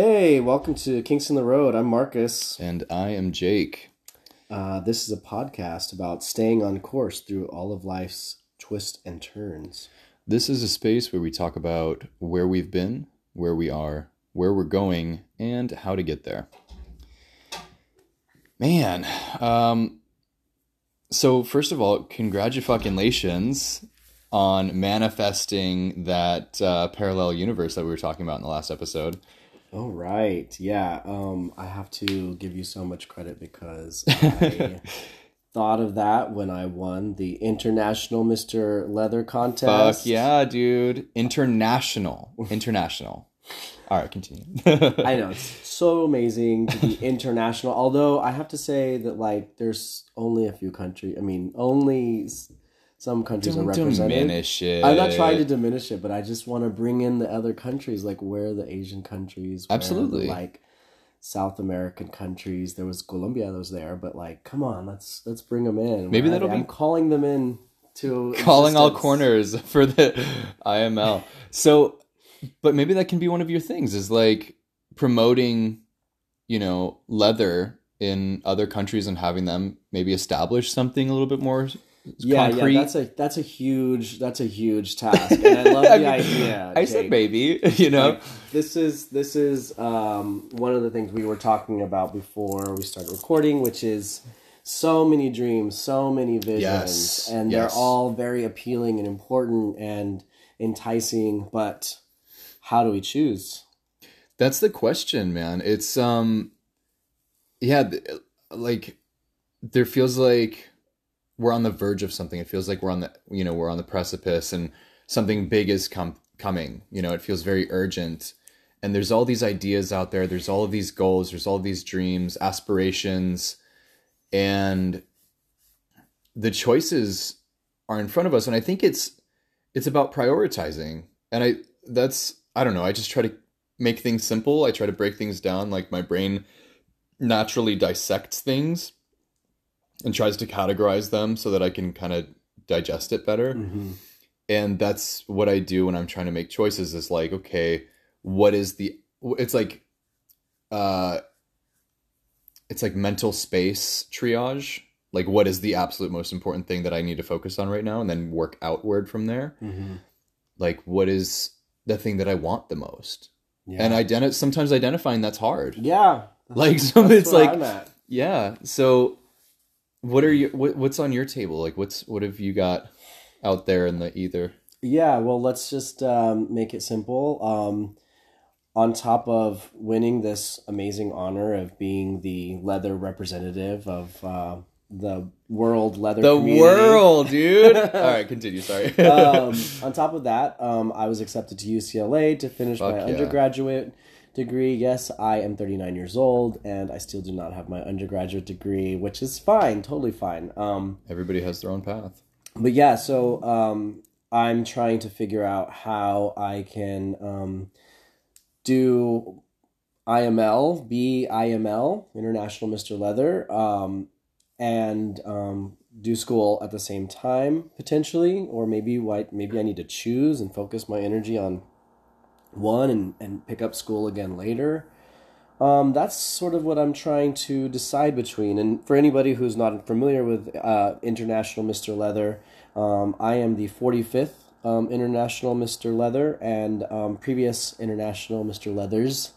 Hey, welcome to Kinks in the Road. I'm Marcus. And I am Jake. Uh, this is a podcast about staying on course through all of life's twists and turns. This is a space where we talk about where we've been, where we are, where we're going, and how to get there. Man, um, so first of all, congratulations on manifesting that uh, parallel universe that we were talking about in the last episode. All right. Yeah. Um, I have to give you so much credit because I thought of that when I won the International Mr. Leather contest. Fuck yeah, dude. International. International. All right, continue. I know. It's so amazing to be international. Although I have to say that, like, there's only a few countries. I mean, only some countries Don't are represented. diminish it. I'm not trying to diminish it, but I just want to bring in the other countries, like where the Asian countries, where the, Absolutely. like South American countries. There was Colombia that was there, but like, come on, let's let's bring them in. Maybe Where that'll be. I'm calling them in to calling all corners for the IML. So, but maybe that can be one of your things is like promoting, you know, leather in other countries and having them maybe establish something a little bit more Yeah, concrete. yeah, that's a that's a huge that's a huge task, and I love the I mean, idea. I said Jake. maybe, you know. Like, this is this is um, one of the things we were talking about before we started recording, which is so many dreams, so many visions, Yes, and yes. they're all very appealing and important and enticing. But how do we choose? That's the question, man. It's um yeah, like there feels like we're on the verge of something. It feels like we're on the you know, we're on the precipice and something big is com- coming. You know, it feels very urgent. And there's all these ideas out there. There's all of these goals, there's all these dreams, aspirations, and the choices are in front of us and I think it's it's about prioritizing. And I that's I don't know, I just try to make things simple. I try to break things down. Like my brain naturally dissects things and tries to categorize them so that I can kind of digest it better. Mm-hmm. And that's what I do when I'm trying to make choices is like, okay, what is the it's like uh it's like mental space triage. Like what is the absolute most important thing that I need to focus on right now and then work outward from there. Mm-hmm. Like what is the thing that I want the most? Yeah. and identi- sometimes identifying that's hard yeah, like so it's like yeah so what are you what, what's on your table? Like what's what have you got out there in the ether? Yeah, well, let's just um, make it simple. Um, on top of winning this amazing honor of being the leather representative of uh, the world leather the community, world dude. All right continue sorry. Um, on top of that, um, I was accepted to UCLA to finish Fuck my yeah. undergraduate degree. Yes, I am 39 years old, and I still do not have my undergraduate degree, which is fine, totally fine. Um, everybody has their own path but yeah, so um, I'm trying to figure out how I can um, do IML, be IML, International Mr. Leather, um, and um, do school at the same time potentially, or maybe why maybe I need to choose and focus my energy on one and, and pick up school again later. Um, that's sort of what I'm trying to decide between. And for anybody who's not familiar with uh, International Mr. Leather, um, I am the 45th um, International Mr. Leather, and um, previous International Mr. Leathers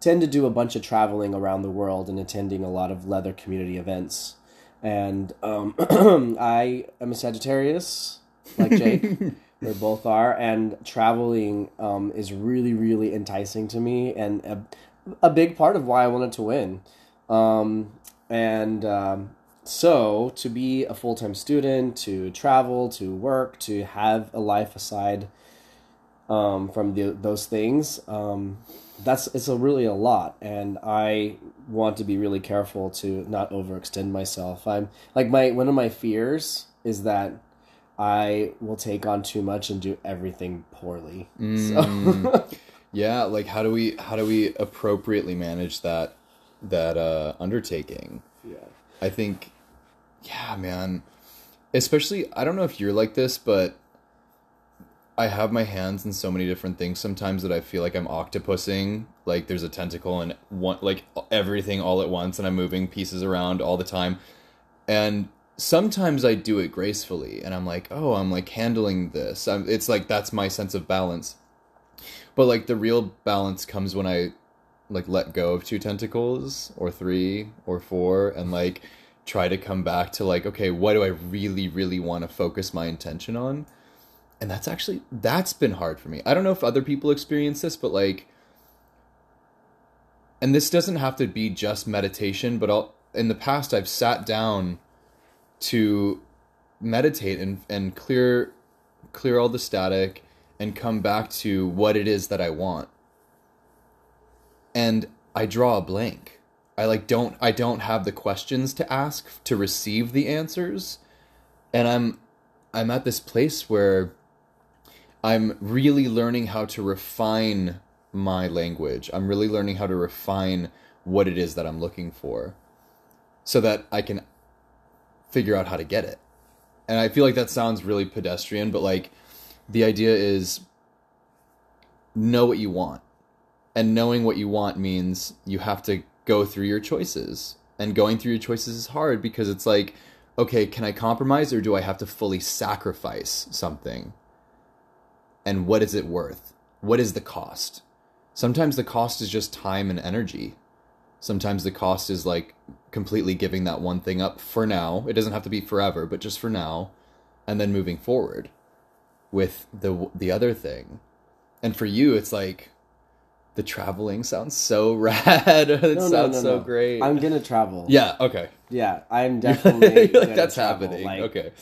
tend to do a bunch of traveling around the world and attending a lot of leather community events. And um, I am a Sagittarius, like Jake. we both are, and traveling um, is really, really enticing to me, and a, a big part of why I wanted to win. Um, and um, so, to be a full time student, to travel, to work, to have a life aside um, from the, those things, um, that's it's a really a lot, and I want to be really careful to not overextend myself. I'm like my one of my fears is that I will take on too much and do everything poorly. So, yeah like how do we how do we appropriately manage that that uh undertaking yeah. I think, yeah, man. Especially, I don't know if you're like this, but I have my hands in so many different things sometimes that I feel like I'm octopusing. Like there's a tentacle and one like everything all at once, and I'm moving pieces around all the time. And sometimes I do it gracefully, and I'm like, oh, I'm like handling this. I'm, it's like that's my sense of balance. But like the real balance comes when I like let go of two tentacles or three or four and like try to come back to like okay what do i really really want to focus my intention on and that's actually that's been hard for me i don't know if other people experience this but like and this doesn't have to be just meditation but I'll, in the past i've sat down to meditate and and clear clear all the static and come back to what it is that i want and I draw a blank. I like don't I don't have the questions to ask to receive the answers. And I'm I'm at this place where I'm really learning how to refine my language. I'm really learning how to refine what it is that I'm looking for so that I can figure out how to get it. And I feel like that sounds really pedestrian, but like the idea is know what you want. And knowing what you want means you have to go through your choices. And going through your choices is hard because it's like okay can i compromise or do i have to fully sacrifice something? And what is it worth? What is the cost? Sometimes the cost is just time and energy sometimes the cost is like completely giving that one thing up for now it doesn't have to be forever but just for now and then moving forward with the the other thing and for you it's like the traveling sounds so rad. it No, sounds no, so no. great. I'm gonna travel. yeah, okay. yeah. I'm definitely Like, that's travel. happening. Like, okay.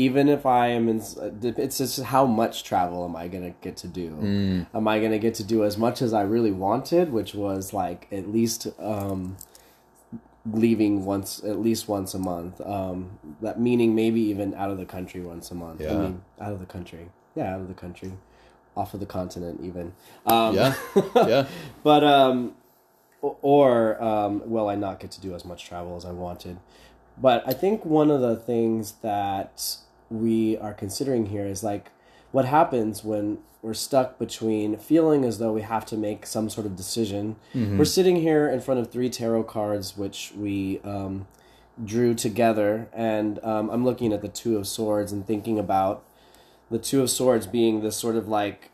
Even if I am in, it's just how much travel am I gonna get to do? Mm. Am I gonna get to do as much as I really wanted, which was like at least um, leaving once, at least once a month. Um, that meaning maybe even out of the country once a month. I Yeah. mean, out of the country. Yeah, out of the country, off of the continent even. Um, Yeah. Yeah. but um or um will I not get to do as much travel as I wanted. But I think one of the things that we are considering here is like what happens when we're stuck between feeling as though we have to make some sort of decision. We're sitting here in front of three tarot cards which we um drew together and um, I'm looking at the two of swords and thinking about the two of swords being this sort of like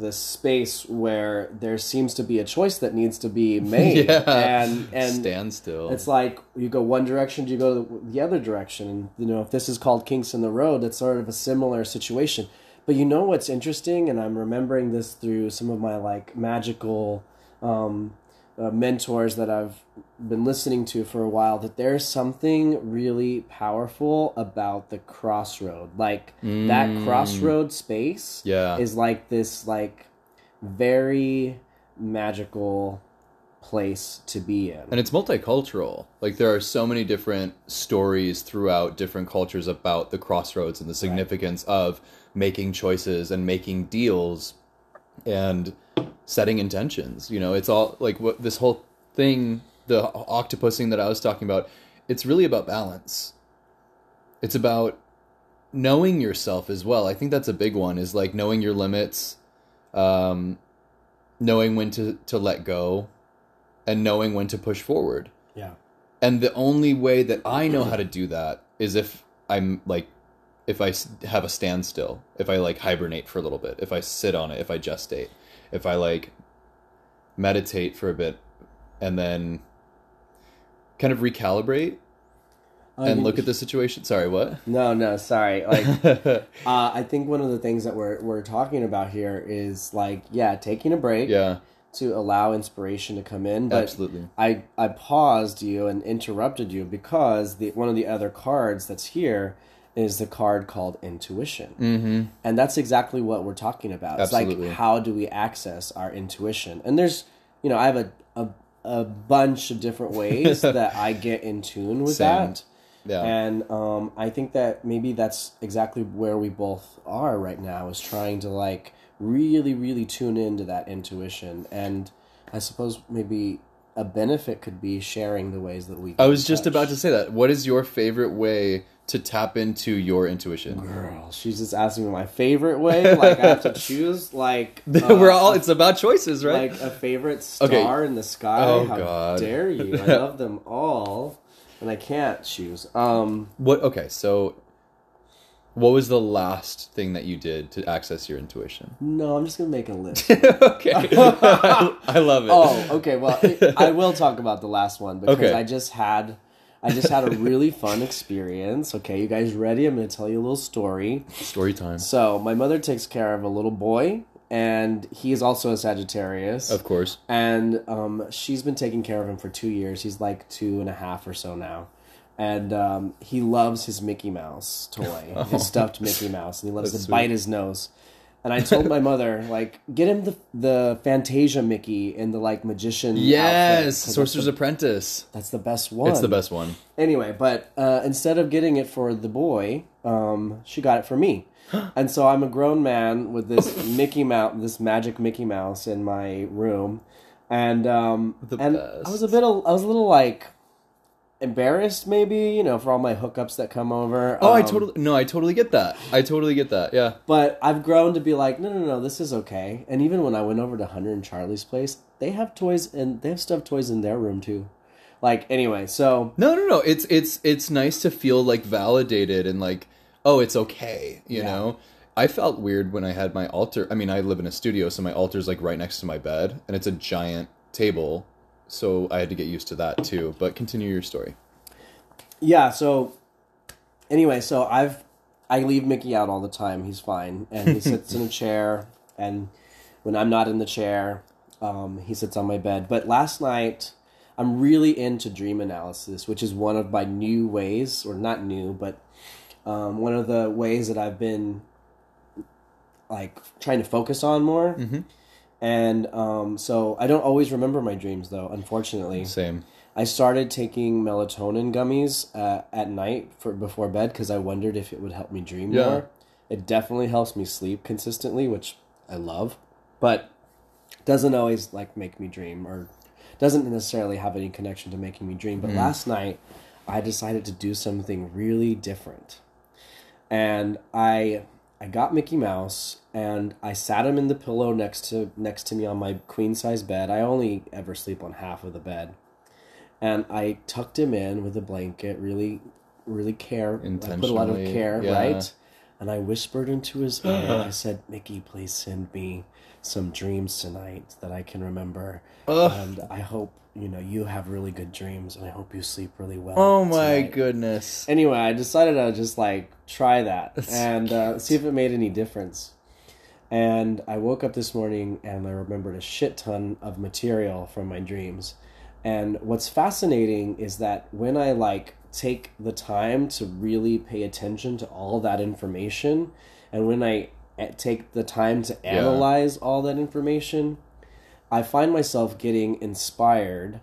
this space where there seems to be a choice that needs to be made Yeah. and and Stand still. it's like you go one direction do you go the, the other direction and you know if this is called kinks in the road it's sort of a similar situation but you know what's interesting and i'm remembering this through some of my like magical um, uh, mentors that i've been listening to for a while that there's something really powerful about the crossroad like that Mm. crossroad space yeah. is like this like very magical place to be in. and it's multicultural. Like there are so many different stories throughout different cultures about the crossroads and the significance of making choices and making deals and setting intentions. You know, it's all like what this whole thing, the octopusing that I was talking about, it's really about balance. It's about knowing yourself as well. I think that's a big one is like knowing your limits, um, knowing when to, to let go, and knowing when to push forward. yeah. And the only way that I know how to do that is if I'm like, if I have a standstill, if I like hibernate for a little bit, if I sit on it, if I gestate, if I like meditate for a bit, and then kind of recalibrate and look at the situation. Sorry, what? No, no, sorry. Like uh, I think one of the things that we're we're talking about here is like yeah, taking a break yeah, to allow inspiration to come in. But absolutely. I I paused you and interrupted you because the one of the other cards that's here is the card called intuition. Mm-hmm. And that's exactly what we're talking about. It's like how do we access our intuition? And there's, you know, I have a a, a bunch of different ways that I get in tune with Same. that. Yeah. And um, I think that maybe that's exactly where we both are right now is trying to like really, really tune into that intuition. And I suppose maybe a benefit could be sharing the ways that we. I was just about to say that. What is your favorite way to tap into your intuition? Girl, she's just asking me my favorite way. Like I have to choose. Like We're uh, all. It's about choices, right? like a favorite star Okay. in the sky. Oh, How God. dare you? I love them all, and I can't choose. Um, what? Okay, so what was the last thing that you did to access your intuition? no, I'm just gonna make a list. okay, I love it. oh, okay. Well, I will talk about the last one because Okay. I just had, I just had a really fun experience. Okay, you guys ready? I'm gonna tell you a little story. story time. So my mother takes care of a little boy, and he is also a Sagittarius. Of course. and um, she's been taking care of him for two years. He's like two and a half or so now, and um, he loves his Mickey Mouse toy, his stuffed Mickey Mouse, and he loves That's to sweet. bite his nose. And I told my mother, like, get him the the Fantasia Mickey in the like magician. outfit, Yes, that's Sorcerer's the, Apprentice. that's the best one. It's the best one. Anyway, but uh, instead of getting it for the boy, um, she got it for me. and so I'm a grown man with this Mickey Mouse, this magic Mickey Mouse in my room, and um, The and best. I was a bit, I was a little like embarrassed, maybe you know, for all my hookups that come over. Oh, I Um, totally no, I totally get that. I totally get that. Yeah. But I've grown to be like, no, no, no, this is okay. And even when I went over to Hunter and Charlie's place, they have toys and they have stuffed toys in their room too. Like anyway, so No, no, no. It's it's it's nice to feel like validated and like, oh, it's okay. You Yeah. know. I felt weird when I had my altar. I mean, I live in a studio, so my altar's like right next to my bed, and it's a giant table. So I had to get used to that too. But continue your story. Yeah, so anyway, so I've I leave Mickey out all the time. He's fine, and he sits in a chair. And when I'm not in the chair, um, he sits on my bed. But last night, I'm really into dream analysis, which is one of my new ways, or not new, but um, one of the ways that I've been like trying to focus on more. Mhm. And um, so I don't always remember my dreams, though. Unfortunately, Same. I started taking melatonin gummies uh, at night for before bed because I wondered if it would help me dream Yeah. more. It definitely helps me sleep consistently, which I love, but doesn't always like make me dream or doesn't necessarily have any connection to making me dream. But Mm. last night, I decided to do something really different, and I I got Mickey Mouse and I sat him in the pillow next to next to me on my queen size bed. I only ever sleep on half of the bed and I tucked him in with a blanket, really, really care. I put a lot of care, yeah. right? And I whispered into his ear. I said, "Mickey, please send me some dreams tonight that I can remember, Ugh. and I hope you know you have really good dreams, and I hope you sleep really well." Oh my tonight." goodness. Anyway, I decided I'd just like try that and uh, see if it made any difference. And I woke up this morning and I remembered a shit ton of material from my dreams. And what's fascinating is that when I like take the time to really pay attention to all that information, and when I take the time to analyze all that information, I find myself getting inspired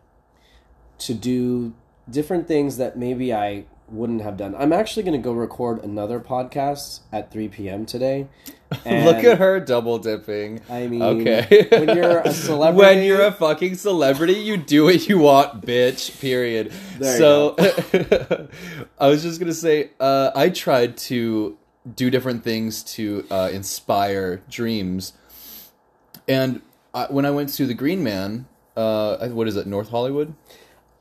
to do different things that maybe I wouldn't have done. I'm actually going to go record another podcast at 3 p.m. today. Look at her double dipping. I mean, okay. when you're a celebrity- when you're a fucking celebrity, you do what you want, bitch. Period. So, I was just gonna say, uh, I tried to do different things to uh, inspire dreams, and I, when I went to the Green Man, uh, what is it, North Hollywood?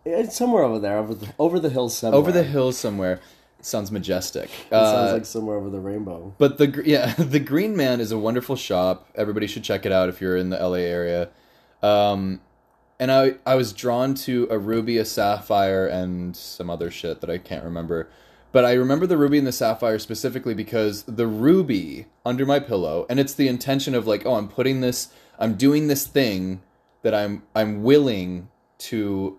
It's somewhere over there, over the over the hills somewhere. Over the hill somewhere. Sounds majestic. It sounds Uh, like somewhere over the rainbow. But the yeah, the Green Man is a wonderful shop. Everybody should check it out if you're in the LA area. Um, and I I was drawn to a ruby, a sapphire, and some other shit that I can't remember. But I remember the ruby and the sapphire specifically because the ruby under my pillow, and it's the intention of like, oh, I'm putting this, I'm doing this thing that I'm I'm willing to,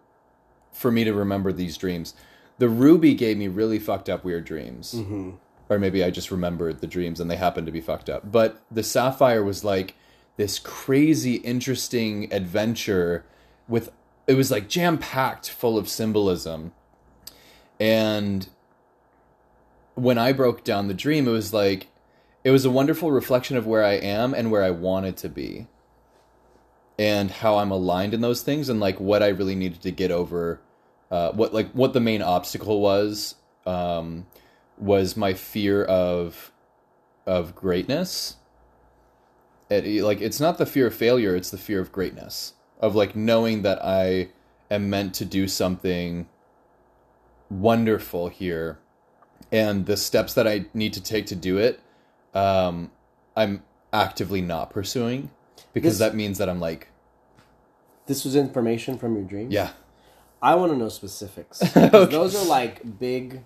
for me to remember these dreams. The ruby gave me really fucked up weird dreams hmm or maybe I just remembered the dreams and they happened to be fucked up. But the sapphire was like this crazy, interesting adventure with it was like jam packed full of symbolism. And when I broke down the dream, it was like it was a wonderful reflection of where I am and where I wanted to be. And how I'm aligned in those things and like what I really needed to get over uh, what like what the main obstacle was um, was my fear of of greatness. It, like it's not the fear of failure, it's the fear of greatness. Of like knowing that I am meant to do something wonderful here and the steps that I need to take to do it um I'm actively not pursuing because This- that means that I'm like This was information from your dream. yeah I want to know specifics. 'Cause Those are like big.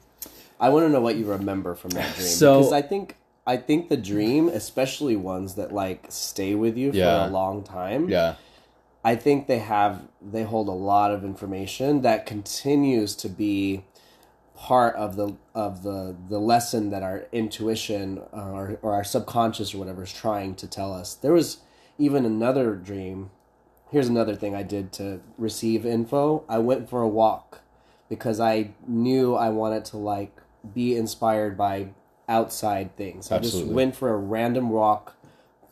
I want to know what you remember from that dream So- because I think I think the dream, especially ones that like stay with you for Yeah. a long time. yeah I think they have they hold a lot of information that continues to be part of the of the the lesson that our intuition uh, or, or our subconscious or whatever is trying to tell us. There was even another dream. Here's another thing I did to receive info. I went for a walk because I knew I wanted to like be inspired by outside things. Absolutely. I just went for a random walk,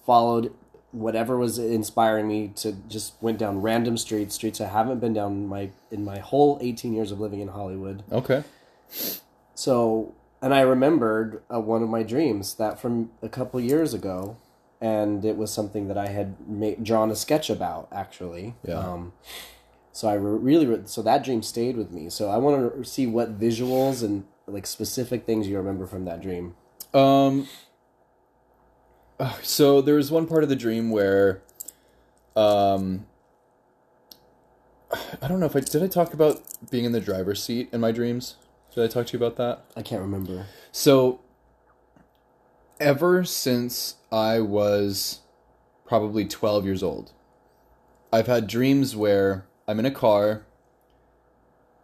followed whatever was inspiring me to just went down random streets, streets I haven't been down in my in my whole 18 years of living in Hollywood. okay So, and I remembered uh, one of my dreams that from a couple years ago, and it was something that I had ma- drawn a sketch about actually. Yeah. Um, so I re- really, re- so that dream stayed with me. So I want to see what visuals and like specific things you remember from that dream. Um. uh, So there was one part of the dream where, um, I don't know if I did. I talk about being in the driver's seat in my dreams. Did I talk to you about that? I can't remember. So, ever since I was probably 12 years old, I've had dreams where I'm in a car,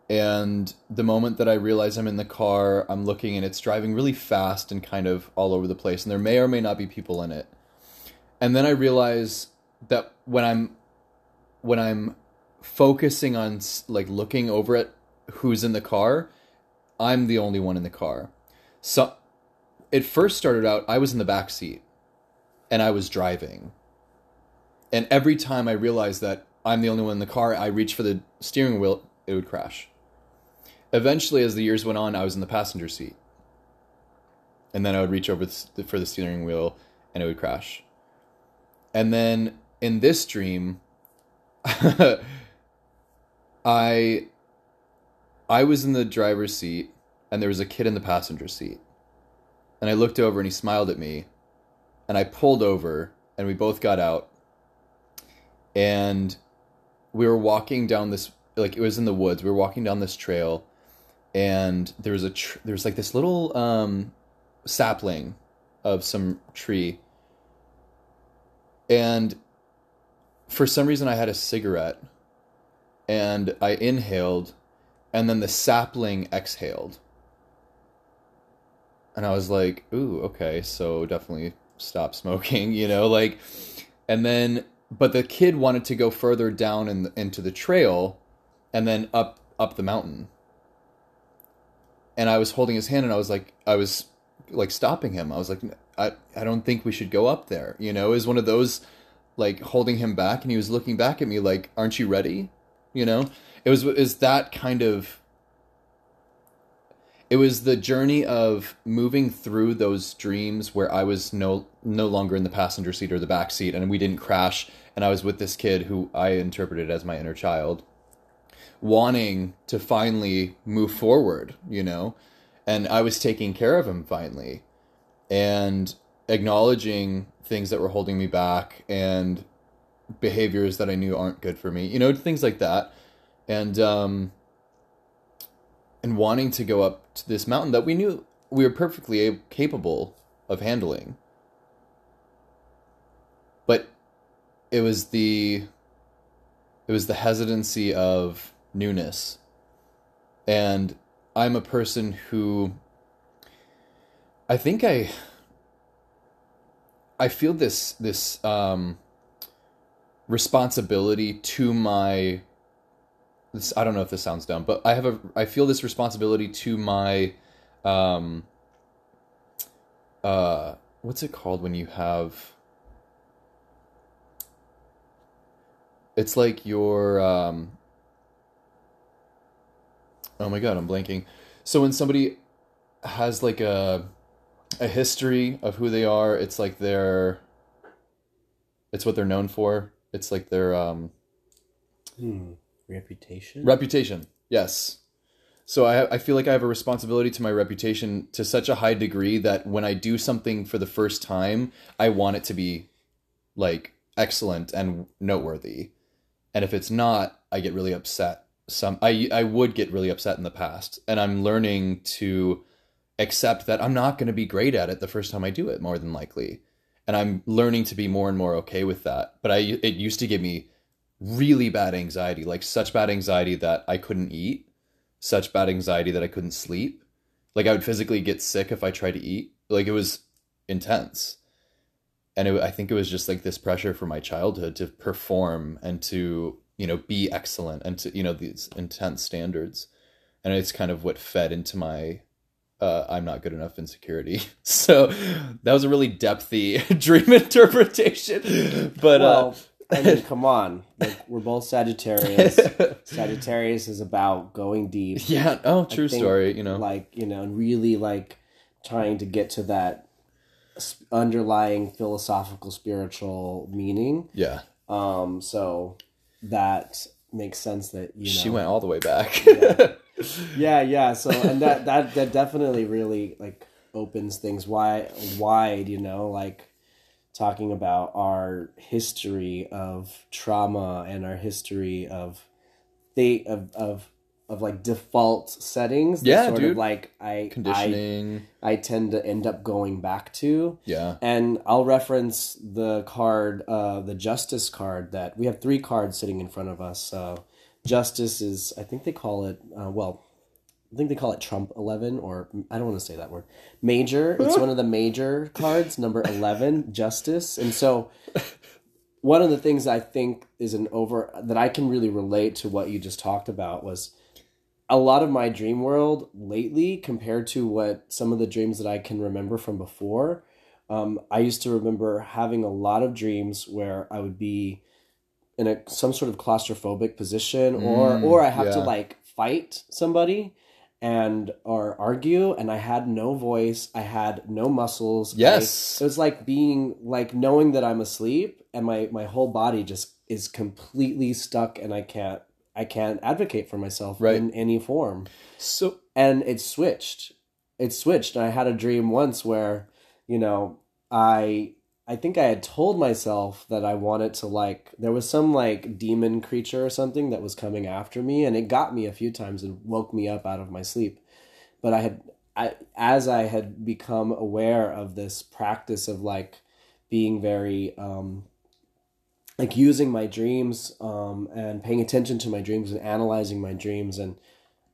and the moment that I realize I'm in the car, I'm looking and it's driving really fast and kind of all over the place, and there may or may not be people in it. And then I realize that when I'm when I'm focusing on like looking over at who's in the car, I'm the only one in the car. So it first started out I was in the back seat and I was driving. And every time I realized that I'm the only one in the car, I reached for the steering wheel, it would crash. Eventually as the years went on, I was in the passenger seat. And then I would reach over for the steering wheel and it would crash. And then in this dream I I was in the driver's seat and there was a kid in the passenger seat. And I looked over and he smiled at me. And I pulled over and we both got out. And we were walking down this like it was in the woods. We were walking down this trail and there was a tr- there was like this little um sapling of some tree. And for some reason I had a cigarette and I inhaled and then the sapling exhaled. And I was like, ooh, okay, so definitely stop smoking, you know, like and then but the kid wanted to go further down in, into the trail and then up up the mountain. And I was holding his hand and I was like I was like stopping him. I was like I I don't think we should go up there. You know, is one of those like holding him back and he was looking back at me like aren't you ready? You know? It was is that kind of it was the journey of moving through those dreams where I was no no longer in the passenger seat or the back seat and we didn't crash and I was with this kid who I interpreted as my inner child wanting to finally move forward, you know? And I was taking care of him finally and acknowledging things that were holding me back and behaviors that I knew aren't good for me, you know, things like that. And um and wanting to go up to this mountain that we knew we were perfectly capable of handling. But it was the it was the hesitancy of newness. And I'm a person who I think I I feel this this um responsibility to my this I don't know if this sounds dumb, but I have a I feel this responsibility to my um uh what's it called when you have it's like your um oh my god i'm blanking so when somebody has like a a history of who they are. It's like their it's what they're known for. It's like their um Hmm. Reputation. reputation. Yes. So I I feel like I have a responsibility to my reputation to such a high degree that when I do something for the first time, I want it to be like excellent and noteworthy. And if it's not, I get really upset. Some I I would get really upset in the past, and I'm learning to accept that I'm not going to be great at it the first time I do it more than likely. And I'm learning to be more and more okay with that. But I it used to give me really bad anxiety, like such bad anxiety that I couldn't eat, such bad anxiety that I couldn't sleep. Like I would physically get sick if I tried to eat. Like it was intense. And it, I think it was just like this pressure from my childhood to perform and to, you know, be excellent and to, you know, these intense standards. And it's kind of what fed into my uh, I'm not good enough insecurity. So that was a really depthy dream interpretation. But well, I mean, come on. Like, we're both Sagittarius. Sagittarius is about going deep. yeah, oh, true think, story. You know, Like, you know, really like trying to get to that underlying philosophical spiritual meaning. yeah, Um, so that makes sense that you know she went all the way back. Yeah. yeah yeah so and that that that definitely really like opens things wide wide you know like talking about our history of trauma and our history of they of of of like default settings Yeah, sort dude. of like i i Conditioning. i tend to end up going back to yeah. and I'll reference the card, uh, the justice card that we have three cards sitting in front of us. Uh, justice is, I think they call it, uh, well, I think they call it Trump 11, or I don't want to say that word. Major. It's one of the major cards, number 11, justice. And so one of the things I think is an over, that I can really relate to what you just talked about was a lot of my dream world lately compared to what some of the dreams that I can remember from before. Um, I used to remember having a lot of dreams where I would be in a some sort of claustrophobic position, or Mm, or I have to like fight somebody and or argue, and I had no voice, I had no muscles. I- Yes. it was like being like knowing that I'm asleep, and my my whole body just is completely stuck, and I can't I can't advocate for myself Right. in any form So and it switched it switched and i had a dream once where you know i i think i had told myself that i wanted to like there was some like demon creature or something that was coming after me and it got me a few times and woke me up out of my sleep. But i had i as i had become aware of this practice of like being very um like using my dreams um and paying attention to my dreams and analyzing my dreams and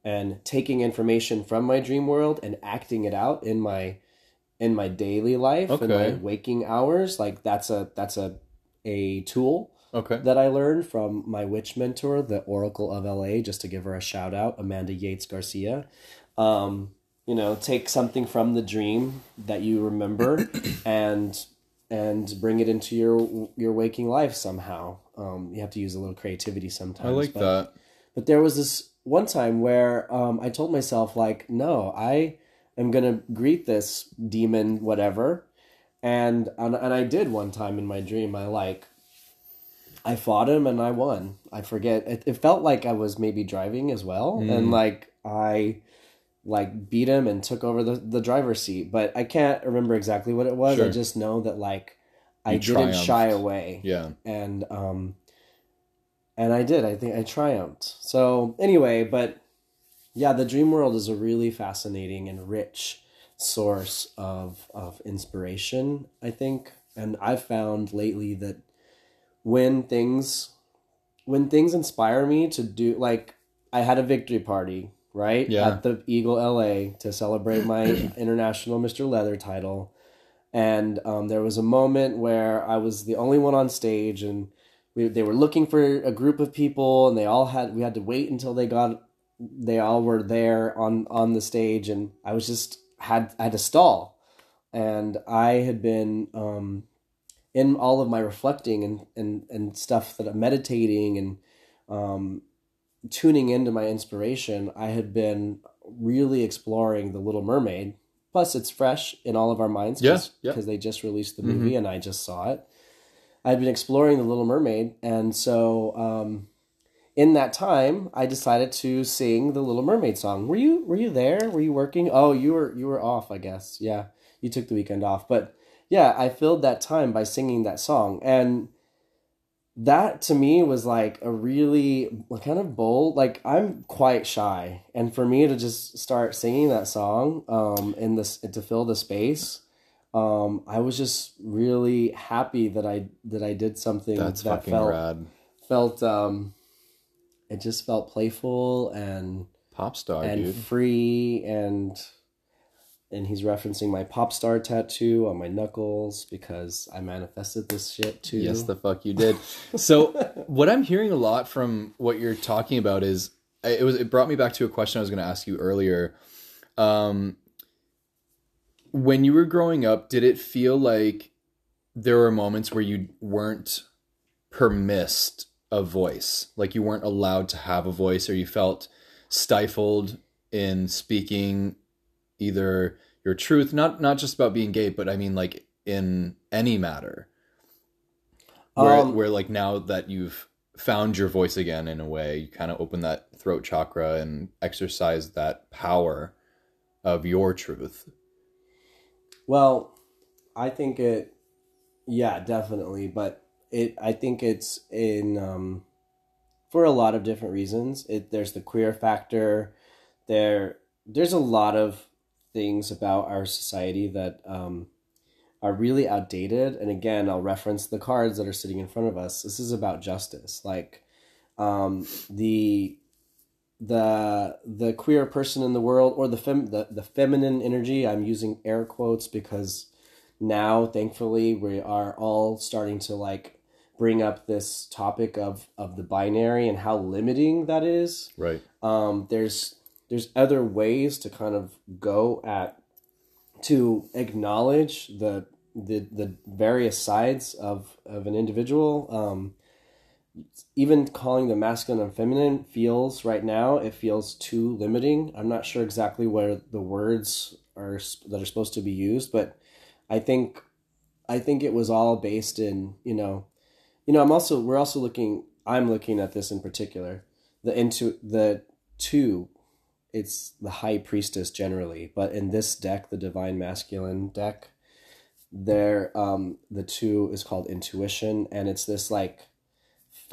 and taking information from my dream world and acting it out in my in my daily life in my waking hours like that's a that's a a tool okay. that I learned from my witch mentor, the Oracle of LA, just to give her a shout out, Amanda Yates Garcia. Um, you know, take something from the dream that you remember and and bring it into your your waking life somehow. Um, you have to use a little creativity sometimes. I like but, that. but there was this one time where um, I told myself, like, no, I am gonna greet this demon, whatever, and and, and I did one time in my dream. I like, I fought him and I won. I forget. It, it felt like I was maybe driving as well, and like I like beat him and took over the the driver's seat. But I can't remember exactly what it was. I just know that like I You didn't triumphed. shy away Yeah. and um and I did. I think I triumphed. So anyway, but yeah, the dream world is a really fascinating and rich source of of inspiration, I think. And I've found lately that when things when things inspire me to do like I had a victory party, right? Yeah. At the Eagle LA to celebrate my international Mr. Leather title. And um, there was a moment where I was the only one on stage, and we, they were looking for a group of people, and they all had we had to wait until they got they all were there on on the stage, and I was just had had to stall, and I had been um, in all of my reflecting and and and stuff that I'm meditating and um, tuning into my inspiration. I had been really exploring the Little Mermaid. Plus, it's fresh in all of our minds because yeah. they just released the movie and I just saw it. I'd been exploring the Little Mermaid, and so um, in that time, I decided to sing the Little Mermaid song. Were you Were you there? Were you working? Oh, you were you were off, I guess. Yeah, you took the weekend off, but yeah, I filled that time by singing that song, and that to me was like a really kind of bold. Like I'm quite shy, and for me to just start singing that song, um, in this to fill the space. Um, I was just really happy that I that I did something That's that fucking felt rad. felt um it just felt playful and Pop star, and dude. free and and he's referencing my pop star tattoo on my knuckles because I manifested this shit too. Yes, the fuck you did. So, what I'm hearing a lot from what you're talking about is it was it brought me back to a question I was going to ask you earlier. Um, when you were growing up, did it feel like there were moments where you weren't permissed a voice, like you weren't allowed to have a voice, or you felt stifled in speaking either your truth, not not just about being gay, but I mean like in any matter where Um, where like now that you've found your voice again in a way you kind of open that throat chakra and exercise that power of your truth Well, I think it, yeah, definitely. But it, I think it's in, um, for a lot of different reasons. It there's the queer factor. There, there's a lot of things about our society that um, are really outdated. And again, I'll reference the cards that are sitting in front of us. This is about justice, like um, the the the queer person in the world or the fem the, the feminine energy i'm using air quotes because now thankfully we are all starting to like bring up this topic of of the binary and how limiting that is. Right. Um, there's there's other ways to kind of go at to acknowledge the the the various sides of of an individual. Um, even calling the masculine and feminine feels right now it feels too limiting. I'm not sure exactly where the words are that are supposed to be used but i think i think it was all based in you know you know i'm also we're also looking i'm looking at this in particular. The into the two it's the high priestess generally but in this deck the divine masculine deck there um the two is called intuition and it's this like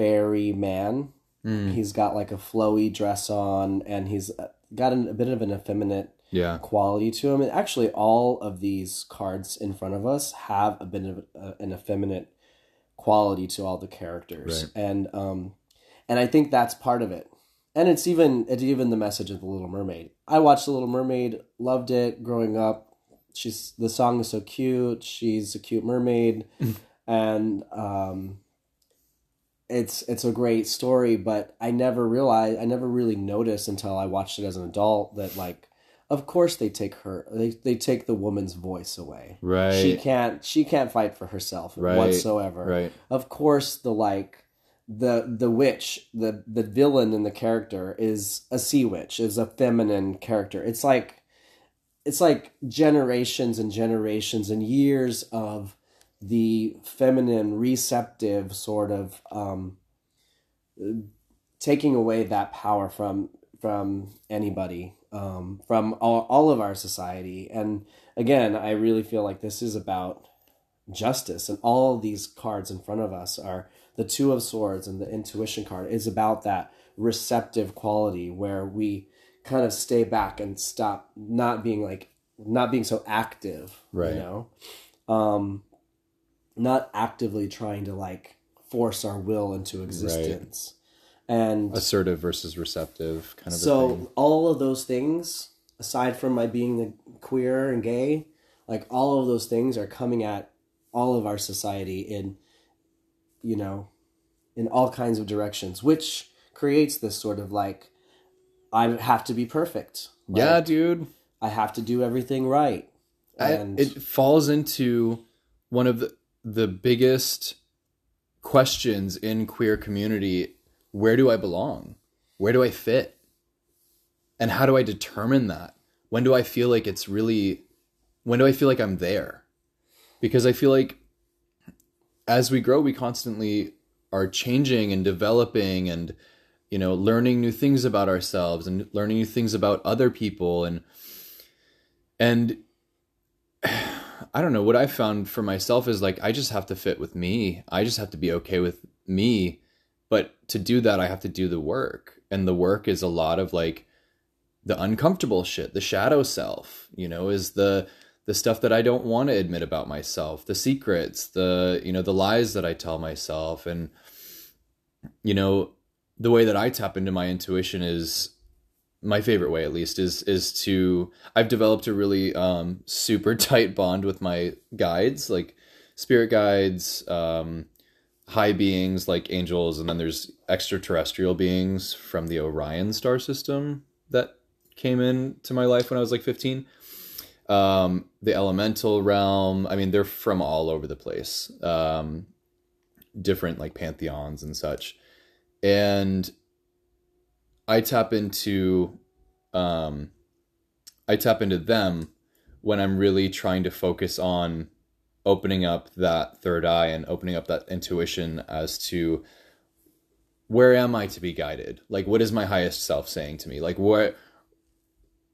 fairy man. Mm, he's got like a flowy dress on and he's uh, got an, a bit of an effeminate yeah. quality to him. And actually all of these cards in front of us have a bit of a, an effeminate quality to all the characters. Right. and um and i think that's part of it. And it's even it's even the message of the little mermaid. I watched the little mermaid loved it growing up. She's the song is so cute. She's a cute mermaid. And um it's it's a great story but i never realized i never really noticed until i watched it as an adult that like of course they take her they, they take the woman's voice away. Right. she can't she can't fight for herself Right, whatsoever. Right. Of course the like the the witch the the villain in the character is a sea witch is a feminine character. It's like it's like generations and generations and years of the feminine receptive sort of um taking away that power from from anybody um from all, all of our society. And again i really feel like this is about justice and all these cards in front of us are the two of swords and the intuition card. Is about that receptive quality where we kind of stay back and stop not being like not being so active Right. you know? Um not actively trying to like force our will into existence and assertive versus receptive kind of a so all of those things aside from my being the queer and gay like all of those things are coming at all of our society in you know in all kinds of directions which creates this sort of like i have to be perfect. Yeah dude. I have to do everything right. I, and it falls into one of the the biggest questions in queer community where do i belong where do i fit and how do I determine that? When do I feel like it's really when do I feel like I'm there? Because I feel like as we grow we constantly are changing and developing and you know learning new things about ourselves and learning new things about other people and and I don't know what I found for myself is like I just have to fit with me. I just have to be okay with me. But to do that I have to do the work. And the work is a lot of like the uncomfortable shit, the shadow self, you know, is the the stuff that I don't want to admit about myself, the secrets, the you know, the lies that I tell myself and you know, the way that I tap into my intuition is my favorite way at least is is to I've developed a really um super tight bond with my guides, like spirit guides, um high beings like angels and then there's extraterrestrial beings from the Orion star system that came into my life when I was like 15. Um, the elemental realm, I mean, they're from all over the place, um, different like pantheons and such. And I tap into, um, I tap into them when I'm really trying to focus on opening up that third eye and opening up that intuition as to where am I to be guided? Like, what is my highest self saying to me? Like, what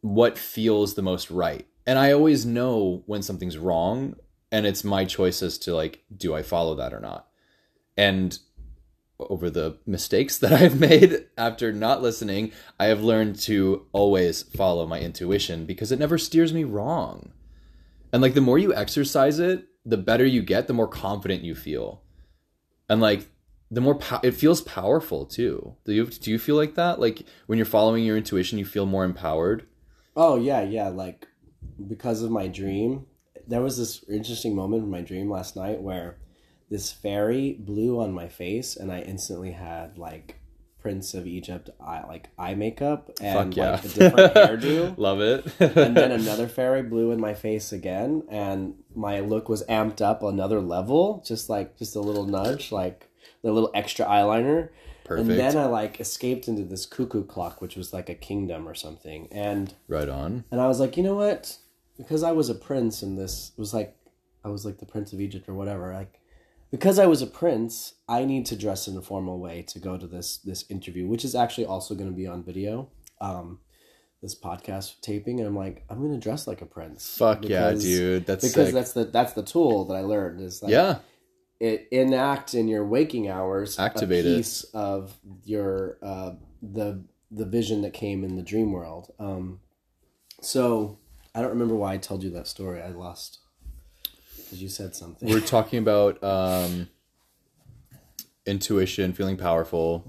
what feels the most right. And I always know when something's wrong and it's my choice as to like do I follow that or not. And over the mistakes that I've made after not listening, I have learned to always follow my intuition because it never steers me wrong. And like the more you exercise it, the better you get, the more confident you feel. And like the more po- it feels powerful too. Do you do you feel like that? Like when you're following your intuition, you feel more empowered? Oh yeah, yeah. Like because of my dream, there was this interesting moment in my dream last night where this fairy blew on my face, and I instantly had like Prince of Egypt eye like eye makeup and yeah. like a different hairdo. Love it. and then another fairy blew in my face again, and my look was amped up another level, just like just a little nudge, like a little extra eyeliner. Perfect. And then I like escaped into this cuckoo clock, which was like a kingdom or something. And right on. and I was like, you know what? Because I was a prince and this was like I was like the Prince of Egypt or whatever, like because I was a prince, I need to dress in a formal way to go to this this interview, which is actually also going to be on video. Um this podcast taping and I'm like, I'm gonna dress like a prince. Fuck yeah, dude. That's Because sick. that's the that's the tool that I learned is like yeah. it enact in your waking hours Activate a it. piece of your uh, the the vision that came in the dream world. Um, so I don't remember why I told you that story. I lost because you said something. We're talking about um intuition, feeling powerful.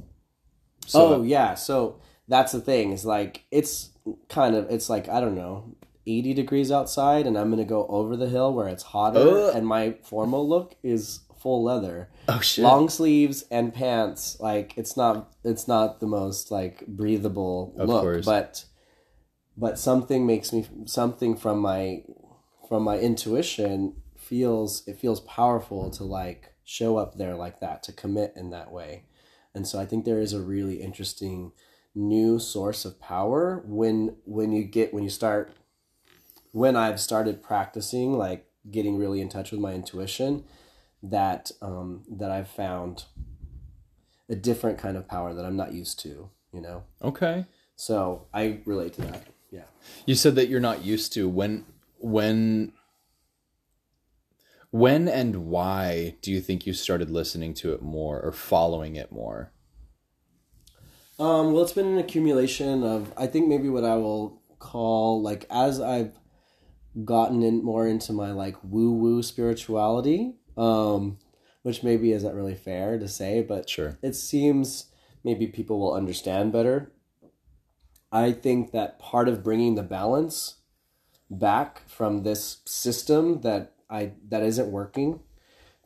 oh yeah, so that's the thing. Is like it's kind of it's like I don't know. 80 degrees outside and I'm going to go over the hill where it's hotter Ugh. and my formal look is full leather. oh shit. long sleeves and pants like it's not it's not the most like breathable Of look course. but but something makes me something from my from my intuition feels it feels powerful to like show up there like that to commit in that way and so i think there is a really interesting new source of power when when you get when you start when i've started practicing like getting really in touch with my intuition that um, that I've found a different kind of power that I'm not used to, you know. Okay. So I relate to that. Yeah. You said that you're not used to when when when and why do you think you started listening to it more or following it more? Um, well, it's been an accumulation of I think maybe what I will call like as I've gotten in more into my like woo woo spirituality, um, which maybe isn't really fair to say, but Sure. it seems maybe people will understand better. I think that part of bringing the balance back from this system that I that isn't working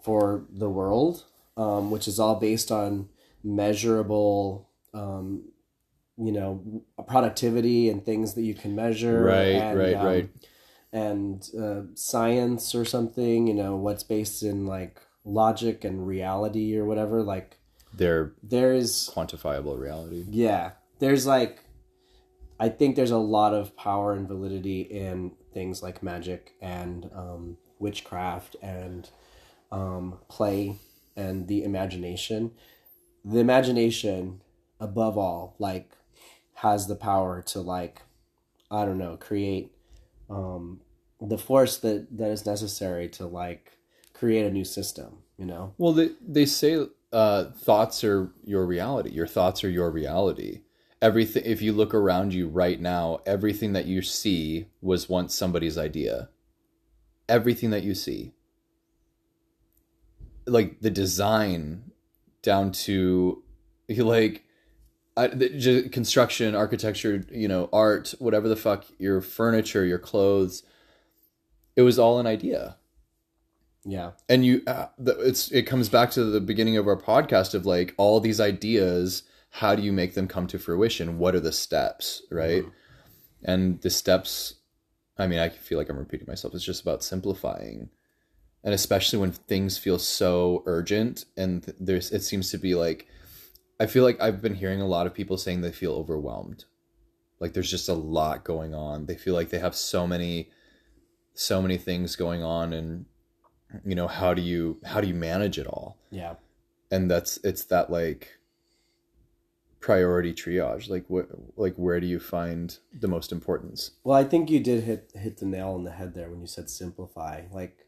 for the world, um, which is all based on measurable, um, you know, productivity and things that you can measure. Right, and, right, um, right. And uh, science or something, you know, what's based in like logic and reality or whatever. Like there, there is quantifiable reality. yeah there's like I think there's a lot of power and validity in things like magic and um, witchcraft and um, play and the imagination. The imagination, above all, like has the power to like, I don't know, create um, the force that that is necessary to like create a new system. You know. Well, they they say uh, thoughts are your reality. Your thoughts are your reality. Everything. If you look around you right now, everything that you see was once somebody's idea. Everything that you see, like the design, down to like I, the, construction, architecture, you know, art, whatever the fuck, your furniture, your clothes, it was all an idea. Yeah. And you, uh, the, it's it comes back to the beginning of our podcast of like all these ideas. How do you make them come to fruition? What are the steps, right? Mm-hmm. And the steps. I mean, I feel like I'm repeating myself. It's just about simplifying, and especially when things feel so urgent and there's it seems to be like I feel like I've been hearing a lot of people saying they feel overwhelmed. Like there's just a lot going on. They feel like they have so many so many things going on and you know, how do you how do you manage it all? Yeah. And that's it's that like priority triage. Like what like where do you find the most importance? Well, I think you did hit hit the nail on the head there when you said simplify. Like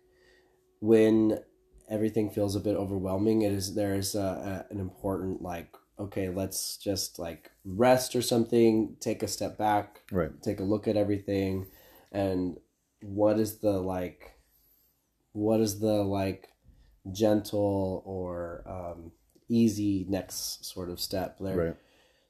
when everything feels a bit overwhelming, it is there is a, a, an important like okay, let's just like rest or something, take a step back, right? Take a look at everything, and what is the like, what is the like gentle or um, easy next sort of step there. Right.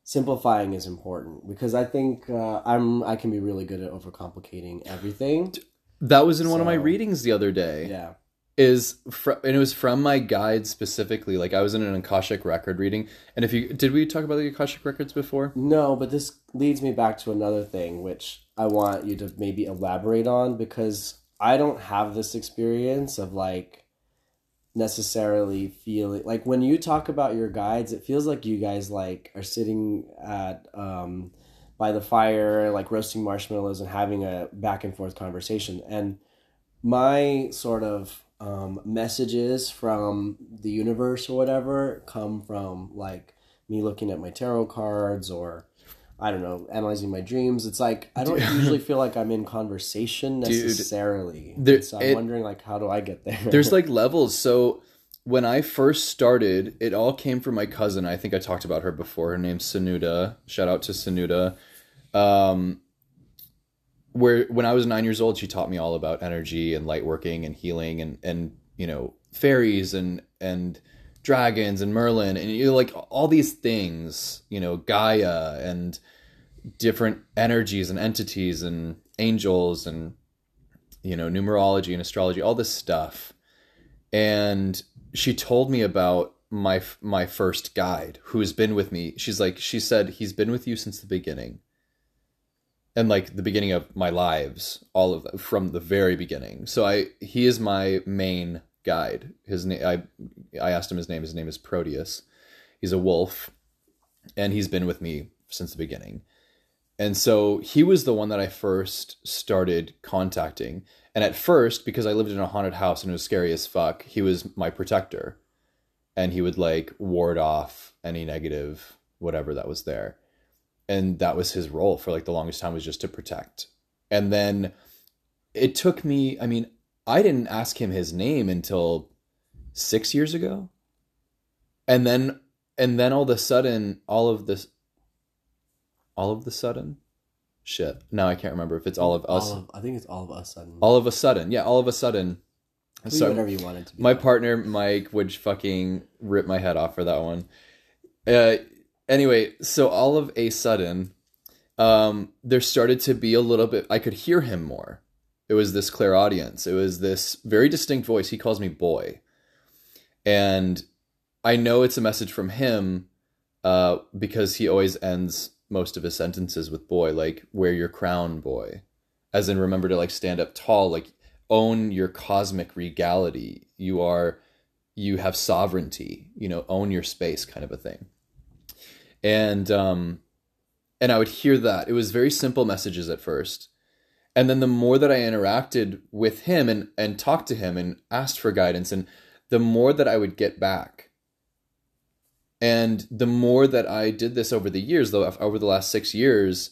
Simplifying is important because I think uh, I'm I can be really good at overcomplicating everything. That was in so, one of my readings the other day. Yeah is fr- and it was from my guide specifically like i was in an akashic record reading and if you did we talk about the akashic records before no but this leads me back to another thing which i want you to maybe elaborate on because i don't have this experience of like necessarily feeling like when you talk about your guides it feels like you guys like are sitting at um by the fire like roasting marshmallows and having a back and forth conversation. And my sort of um, messages from the universe or whatever come from like me looking at my tarot cards or I don't know, analyzing my dreams. It's like I don't usually feel like I'm in conversation necessarily. Dude, there, so I'm it, wondering like how do I get there? There's like levels. So when I first started, it all came from my cousin. I think I talked about her before. Her name's Sanuda. Shout out to Sanuda. Um, where when I was nine years old, she taught me all about energy and light working and healing and and you know fairies and and dragons and Merlin and you know, like all these things, you know, Gaia and different energies and entities and angels and you know numerology and astrology, all this stuff. And she told me about my my first guide who has been with me. She's like she said he's been with you since the beginning and like the beginning of my lives, all of them, from the very beginning. So I he is my main guide. His name I I asked him his name. His name is Proteus. He's a wolf, and he's been with me since the beginning. And so he was the one that I first started contacting. And at first, because I lived in a haunted house and it was scary as fuck, he was my protector. And he would like ward off any negative whatever that was there and that was his role for like the longest time was just to protect and then it took me i mean i didn't ask him his name until six years ago and then and then all of a sudden all of this all of the sudden? Shit. Now i can't remember if it's all of us. All of, i think it's all of us sudden. All of a sudden. Yeah all of a sudden. So whatever you wanted to be. my partner mike would fucking rip my head off for that one. Uh, anyway, so all of a sudden, um, there started to be a little bit. I could hear him more. It was this clairaudience. It was this very distinct voice. He calls me boy, and I know it's a message from him uh, because he always ends most of his sentences with boy, like wear your crown, boy, as in remember to like stand up tall, like own your cosmic regality. You are, you have sovereignty. You know, own your space, kind of a thing and um and I would hear that. It was very simple messages at first. And then the more that I interacted with him and, and talked to him and asked for guidance, and the more that I would get back. And the more that I did this over the years, though, over the last six years,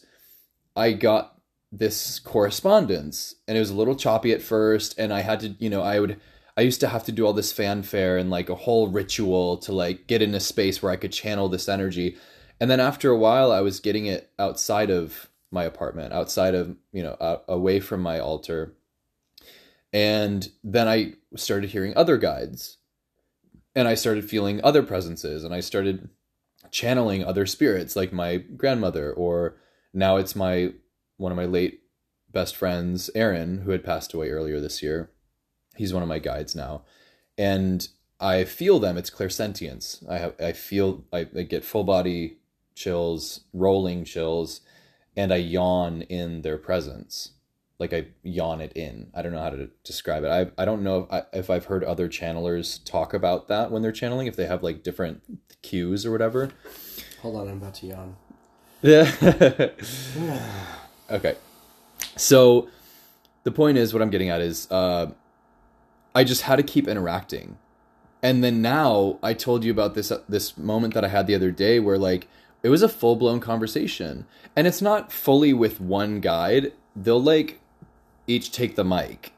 I got this correspondence. And it was a little choppy at first. And I had to, you know, I would, I used to have to do all this fanfare and like a whole ritual to like get in a space where I could channel this energy. And then after a while, I was getting it outside of my apartment, outside of, you know, away from my altar. And then I started hearing other guides. And I started feeling other presences and I started channeling other spirits like my grandmother or now it's my one of my late best friends, Aaron, who had passed away earlier this year. He's one of my guides now. And I feel them. It's clairsentience. I have I feel I, I get full body chills, rolling chills, and I yawn in their presence. Like I yawn it in. I don't know how to describe it. I I don't know if, I, if I've heard other channelers talk about that when they're channeling, if they have like different cues or whatever. Hold on, I'm about to yawn. Yeah. okay. So the point is, what I'm getting at is, uh, I just had to keep interacting, and then now I told you about this this moment that I had the other day where like it was a full blown conversation, and it's not fully with one guide. They'll like each take the mic.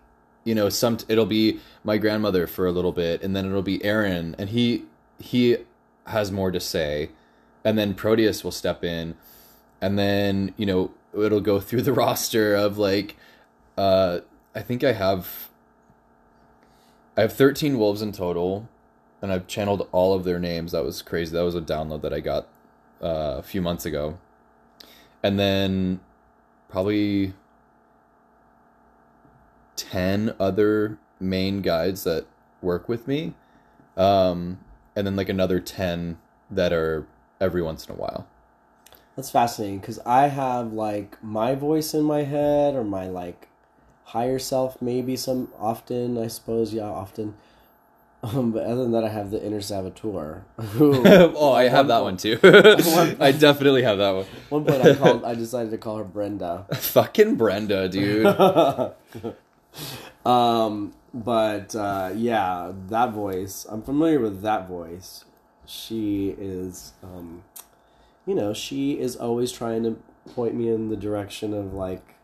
You know, some it'll be my grandmother for a little bit, and then it'll be Aaron, and he he has more to say, and then Proteus will step in, and then you know it'll go through the roster of like, uh, I think I have I have 13 wolves in total, and I've channeled all of their names. That was crazy. That was a download that I got uh, a few months ago. And then probably 10 other main guides that work with me. Um, and then like another 10 that are every once in a while. That's fascinating because I have like my voice in my head or my like higher self maybe some often I suppose yeah often um, but other than that I have the inner saboteur oh I have that one too I definitely have that one one point I called I decided to call her Brenda fucking Brenda dude um but uh, yeah that voice I'm familiar with that voice she is um, you know she is always trying to point me in the direction of like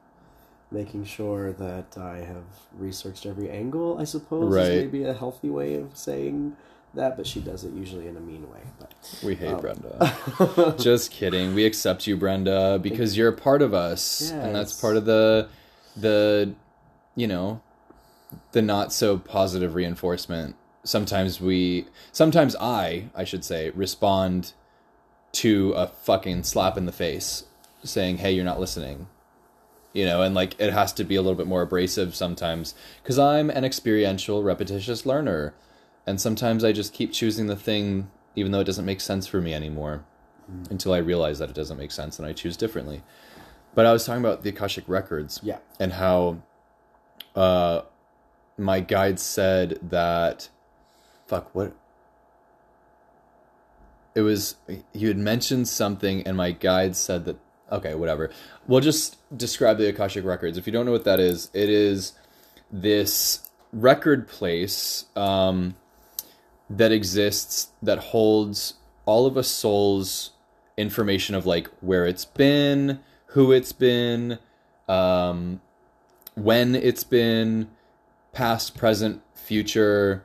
making sure that I have researched every angle, I suppose, Right. is maybe a healthy way of saying that, but she does it usually in a mean way. But we hate Um, Brenda just kidding we accept you Brenda because you're a part of us and that's part of the the you know the not so positive reinforcement. Sometimes we sometimes i i should say respond to a fucking slap in the face saying hey you're not listening. You know and like it has to be a little bit more abrasive sometimes because i'm an experiential repetitious learner and sometimes i just keep choosing the thing even though it doesn't make sense for me anymore mm. until i realize that it doesn't make sense and i choose differently. But i was talking about the akashic records yeah, and how uh my guide said that fuck what? It was you had mentioned something and my guide said that okay whatever. We'll just describe the akashic records. If you don't know what that is it is this record place um that exists that holds all of a soul's information of like where it's been who it's been um when it's been past, present, future,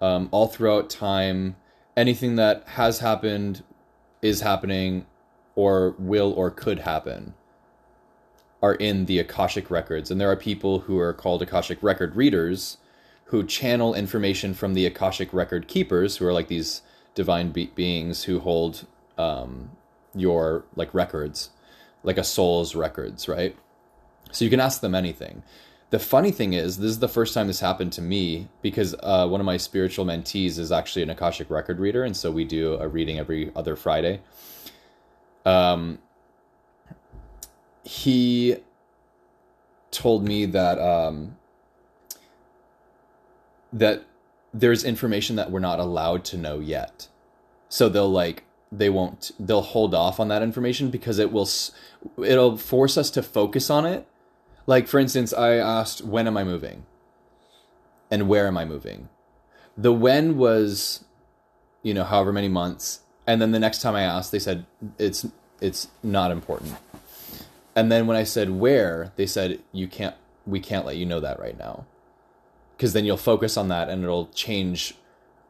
um, all throughout time, anything that has happened, is happening, or will or could happen are in the Akashic records. And there are people who are called Akashic record readers who channel information from the Akashic record keepers, who are like these divine be- beings who hold um, your like records, like a soul's records, right? So you can ask them anything. The funny thing is, this is the first time this happened to me because uh, one of my spiritual mentees is actually an Akashic record reader, and so we do a reading every other Friday. Um, he told me that um, that there's information that we're not allowed to know yet. So they'll like they won't they'll hold off on that information because it will it'll force us to focus on it like for instance i asked when am i moving? And where am i moving? The when was you know however many months. And then the next time i asked they said it's it's not important. And then when i said where? they said you can't we can't let you know that right now. Because then you'll focus on that and it'll change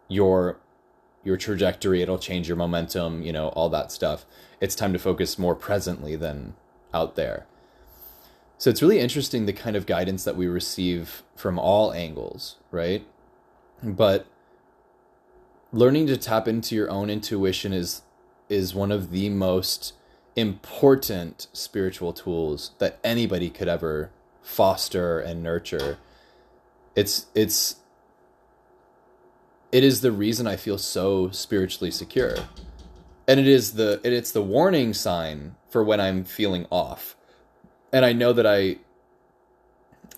your your trajectory. It'll change your momentum you know all that stuff. It's time to focus more presently than out there so it's really interesting the kind of guidance that we receive from all angles right but learning to tap into your own intuition is is one of the most important spiritual tools that anybody could ever foster and nurture it's it's it is the reason I feel so spiritually secure. And it is the it, it's the warning sign for when I'm feeling off. And I know that I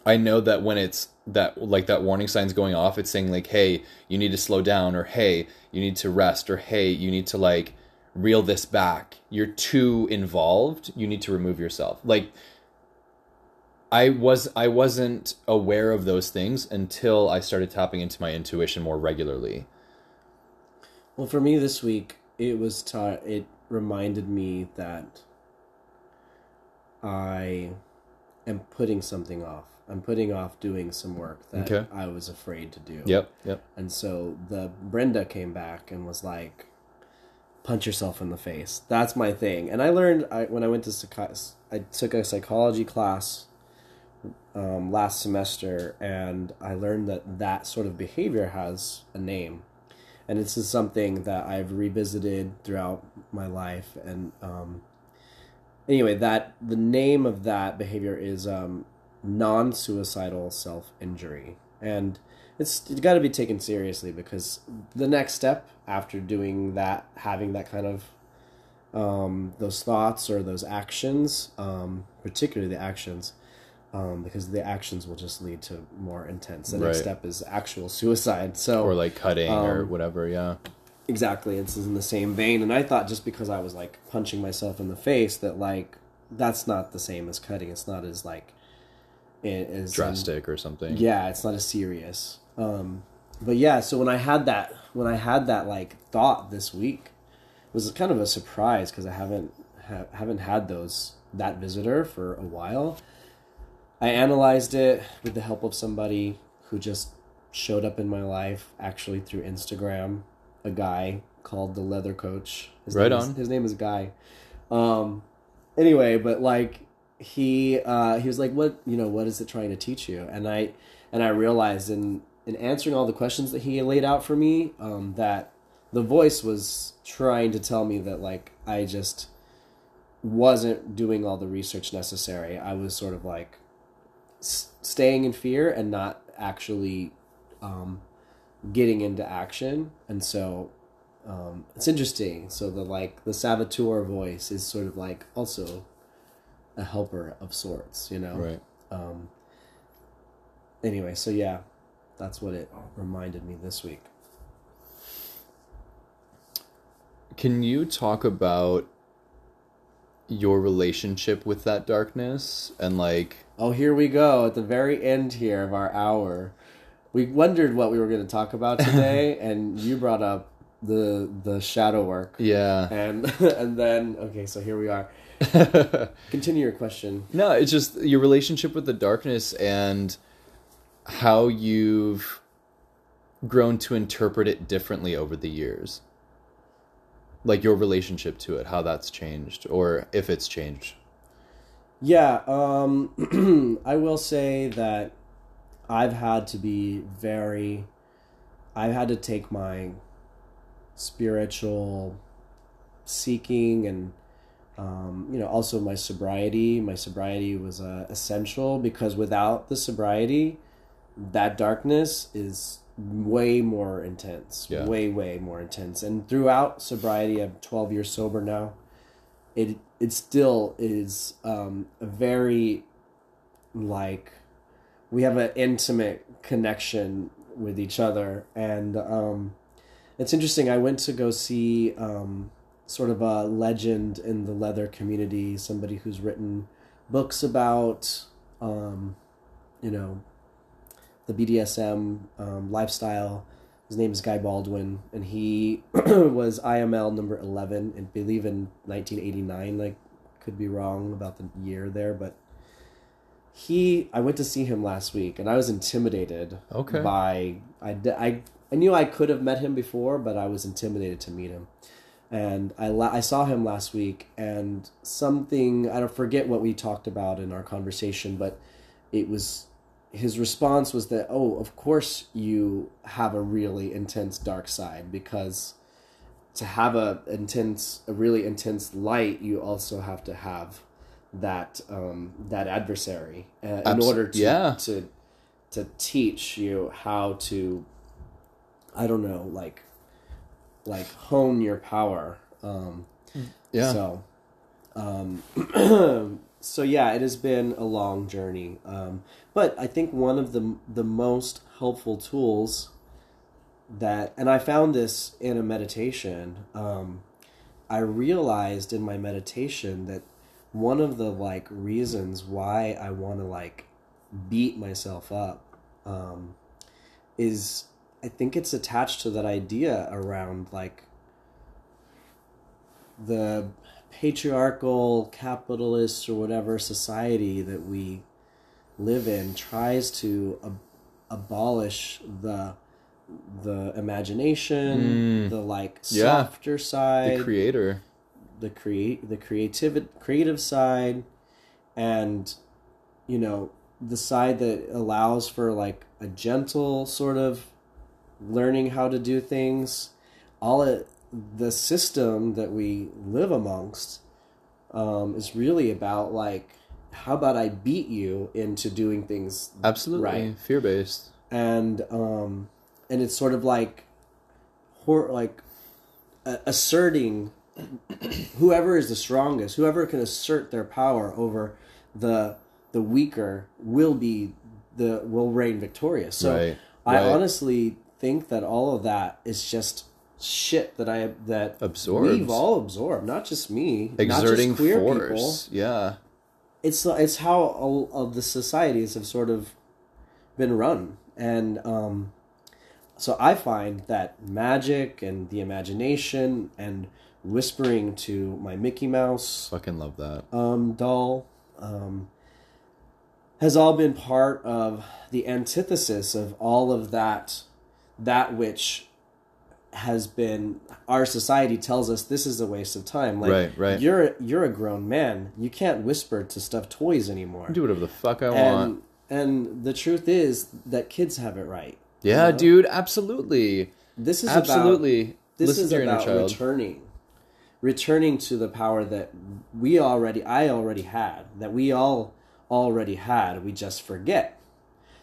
I know that when it's that like that warning sign's going off, it's saying like, hey, you need to slow down, or hey, you need to rest, or hey, you need to like reel this back. You're too involved. You need to remove yourself. Like I was I wasn't aware of those things until I started tapping into my intuition more regularly. Well, for me this week, it was ta- it reminded me that I am putting something off. I'm putting off doing some work that Okay. I was afraid to do. Yep, yep. And so the Brenda came back and was like, "Punch yourself in the face." That's my thing. And I learned I, when I went to psych- I took a psychology class um, last semester, and I learned that that sort of behavior has a name, and this is something that I've revisited throughout my life. And um, anyway, that the name of that behavior is um, non-suicidal self-injury, and it's, it's got to be taken seriously because the next step after doing that, having that kind of um, those thoughts or those actions, um, particularly the actions, um, because the actions will just lead to more intense. The next step is actual suicide. So Or like cutting or Um, whatever, yeah. Exactly, it's in the same vein. And I thought just because I was like punching myself in the face that like that's not the same as cutting. It's not as like is Drastic or something. yeah, it's not as serious. Um, but yeah, so when I had that, when I had that like thought this week, it was kind of a surprise because I haven't ha- haven't had those that visitor for a while. I analyzed it with the help of somebody who just showed up in my life, actually through Instagram. A guy called the Leather Coach. His Right name is- on. his name is Guy. Um, anyway, but like he uh, he was like, "What you know? What is it trying to teach you?" And I and I realized in in answering all the questions that he laid out for me um, that the voice was trying to tell me that like I just wasn't doing all the research necessary. I was sort of like s- staying in fear and not actually um, getting into action. And so um, it's interesting. So the like the saboteur voice is sort of like also a helper of sorts, you know. Right. Um, anyway, so yeah, that's what it reminded me this week. Can you talk about your relationship with that darkness and like Oh, here we go at the very end here of our hour. We wondered what we were going to talk about today, and you brought up the the shadow work, yeah. and and then okay, so here we are. Continue your question. No, it's just your relationship with the darkness and how you've grown to interpret it differently over the years. Like your relationship to it, how that's changed, or if it's changed. Yeah, um, I will say that I've had to be very. I've had to take my spiritual seeking and um, you know also my sobriety my sobriety was uh, essential because without the sobriety that darkness is way more intense Yeah. way way more intense and throughout sobriety i'm 12 years sober now it it still is um, a very like we have an intimate connection with each other and um, it's interesting i went to go see um, sort of a legend in the leather community, somebody who's written books about, um, you know, the BDSM um, lifestyle. His name is Guy Baldwin, and he was IML number 11, and believe in 1989. Like, could be wrong about the year there, but he, I went to see him last week, and I was intimidated Okay. by, I, I, I knew I could have met him before, but I was intimidated to meet him. And I, la- I saw him last week, and something, I don't forget what we talked about in our conversation, but it was his response was that oh of course you have a really intense dark side because to have a intense a really intense light you also have to have that um, that adversary uh, in Abs- order to yeah. to to teach you how to I don't know like like hone your power um, Yeah. so, um, so yeah, it has been a long journey. Um, but I think one of the the most helpful tools that, and I found this in a meditation. Um, I realized in my meditation that one of the like reasons why I want to like beat myself up um, is I think it's attached to that idea around like the patriarchal capitalist or whatever society that we live in tries to ab- abolish the the imagination Mm. the like Yeah. softer side the creator. The create the creative creative side and you know the side that allows for like a gentle sort of learning how to do things all it the system that we live amongst um, is really about like how about i beat you into doing things Absolutely. Right. Fear based. and um and it's sort of like hor- like uh, asserting whoever is the strongest whoever can assert their power over the the weaker will be the will reign victorious so Right, i right. honestly think that all of that is just shit that i that Absorbed. we've all absorbed not just me Exerting not just queer force. people Yeah. it's it's how all of the societies have sort of been run and um so i find that magic and the imagination and whispering to my mickey mouse Fucking love that. um doll um has all been part of the antithesis of all of that that which has been our society tells us this is a waste of time like Right, right. you're you're a grown man you can't whisper to stuffed toys anymore Do whatever the fuck I want. and and the truth is that kids have it right Yeah, dude. Absolutely. this is about Absolutely. this Listen is to your inner about child. returning returning to the power that we already i already had that we all already had we just forget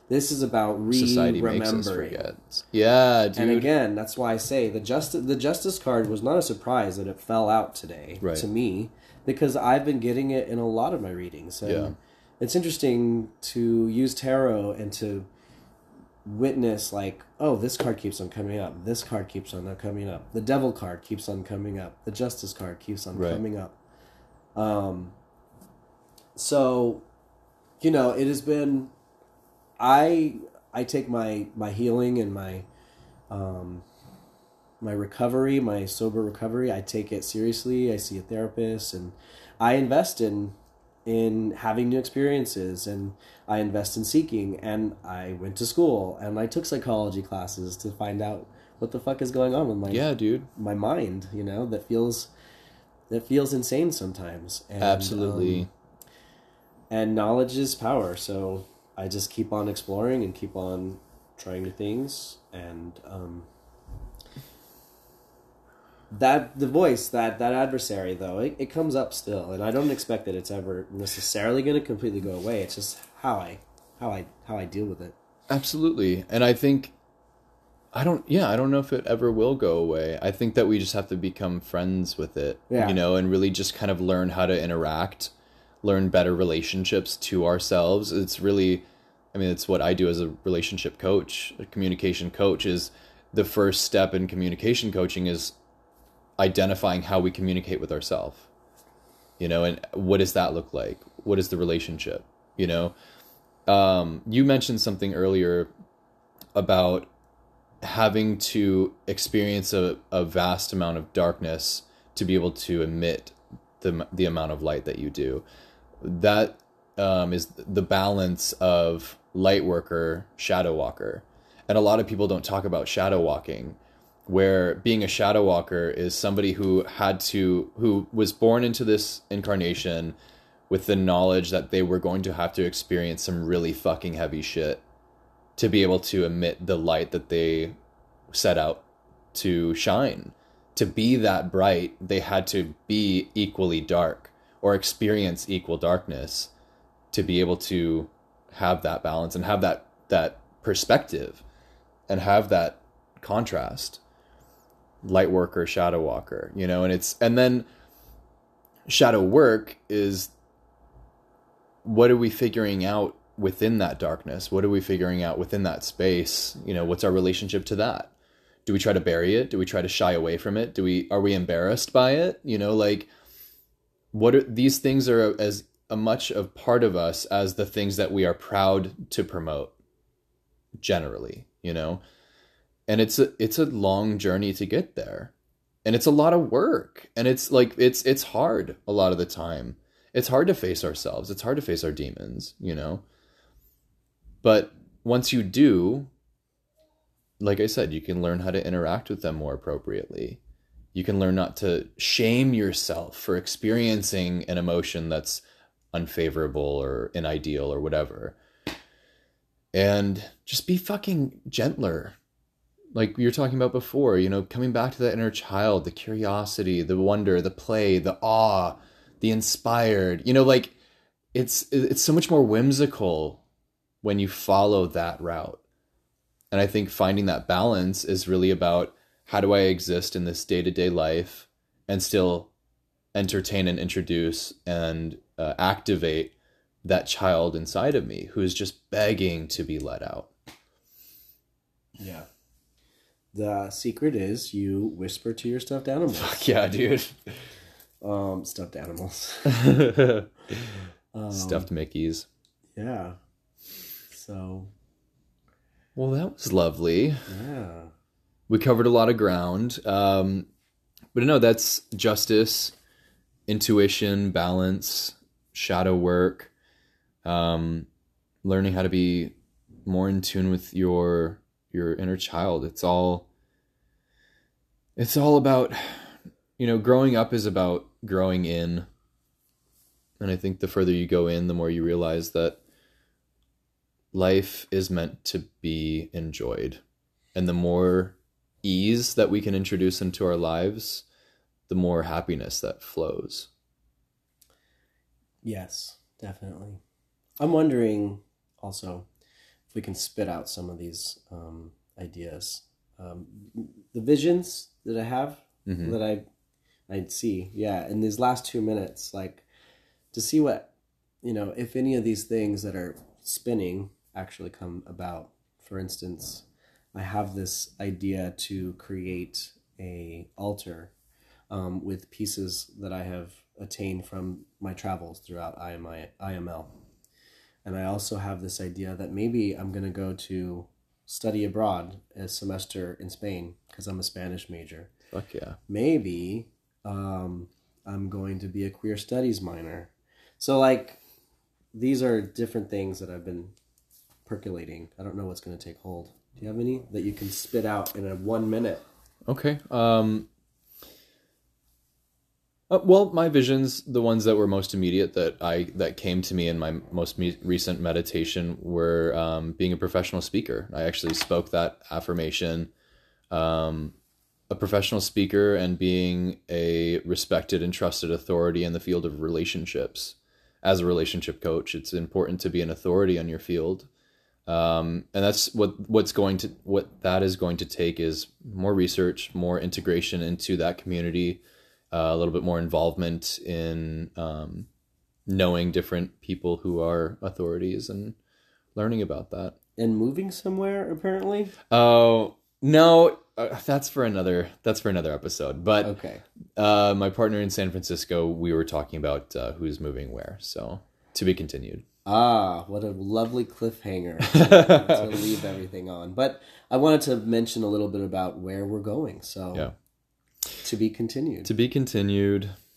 this is about re-remembering. Yeah, dude. and again that's why i say the justice the justice card was not a surprise that it fell out today Right. to me because i've been getting it in a lot of my readings and Yeah. it's interesting to use tarot and to witness like oh this card keeps on coming up this card keeps on coming up the devil card keeps on coming up the justice card keeps on Right. coming up um so you know it has been i i take my my healing and my um my recovery my sober recovery i take it seriously i see a therapist and i invest in in having new experiences and I invest in seeking and I went to school and I took psychology classes to find out what the fuck is going on with my yeah, dude. my mind, you know, that feels that feels insane sometimes. And, Absolutely. um, and knowledge is power, so I just keep on exploring and keep on trying new things and um that the voice that that adversary though it, it comes up still and i don't expect that it's ever necessarily going to completely go away it's just how i how i how i deal with it Absolutely. And I think I don't yeah, I don't know if it ever will go away. I think that we just have to become friends with it, Yeah. you know, and really just kind of learn how to interact, learn better relationships to ourselves. It's really I mean, it's what I do as a relationship coach, a communication coach is the first step in communication coaching is identifying how we communicate with ourselves. You know, and what does that look like? What is the relationship? You know, um, you mentioned something earlier about having to experience a, a vast amount of darkness to be able to emit the the amount of light that you do. That um, is the balance of light worker, shadow walker, and a lot of people don't talk about shadow walking, where being a shadow walker is somebody who had to who was born into this incarnation with the knowledge that they were going to have to experience some really fucking heavy shit to be able to emit the light that they set out to shine. To be that bright, they had to be equally dark or experience equal darkness to be able to have that balance and have that that perspective and have that contrast light worker shadow walker you know and it's and then shadow work is what are we figuring out within that darkness? What are we figuring out within that space? You know what's our relationship to that? Do we try to bury it? Do we try to shy away from it? Do we are we embarrassed by it? You know like what are these things are as a much of part of us as the things that we are proud to promote generally you know? And it's a it's a long journey to get there. And it's a lot of work. And it's like it's it's hard a lot of the time it's hard to face ourselves. It's hard to face our demons you know? But once you do like i said you can learn how to interact with them more appropriately. You can learn not to shame yourself for experiencing an emotion that's unfavorable or unideal or whatever. And just be fucking gentler. Like you were talking about before you know coming back to that inner child the curiosity the wonder the play the awe the inspired you know like it's it's so much more whimsical when you follow that route and i think finding that balance is really about how do i exist in this day-to-day life and still entertain and introduce and uh, activate that child inside of me who is just begging to be let out Yeah. The secret is you whisper to your stuffed animal. Fuck yeah dude Um, stuffed animals. Um, stuffed mickeys Yeah. So well that was lovely yeah. we covered a lot of ground um, but no that's justice intuition balance shadow work um, learning how to be more in tune with your your inner child it's all it's all about you know growing up is about growing in and i think the further you go in the more you realize that life is meant to be enjoyed and the more ease that we can introduce into our lives the more happiness that flows Yes, definitely. I'm wondering also if we can spit out some of these um, ideas. Um, the visions that I have Mhm. that I I see, yeah, in these last two minutes, like to see what you know, if any of these things that are spinning actually come about. For instance, I have this idea to create a altar um, with pieces that I have attained from my travels throughout IMI, IML. And I also have this idea that maybe I'm going to go to study abroad a semester in Spain because I'm a Spanish major. fuck yeah Maybe um, I'm going to be a queer studies minor. So, like, these are different things that I've been percolating. I don't know what's going to take hold. Do you have any that you can spit out in a one minute? Okay. Um, uh, well, my visions, the ones that were most immediate that I that came to me in my most me- recent meditation, were um, being a professional speaker. I actually spoke that affirmation. Um, a professional speaker and being a respected and trusted authority in the field of relationships. As a relationship coach, it's important to be an authority on your field um, and that's what what's going to what that is going to take is more research more integration into that community uh, a little bit more involvement in um, knowing different people who are authorities and learning about that And moving somewhere, apparently? oh no uh, that's for another that's for another episode. But Okay. uh, my partner in San Francisco, we were talking about uh, who's moving where. So to be continued. Ah, what a lovely cliffhanger to leave everything on. But I wanted to mention a little bit about where we're going. So Yeah. to be continued. To be continued.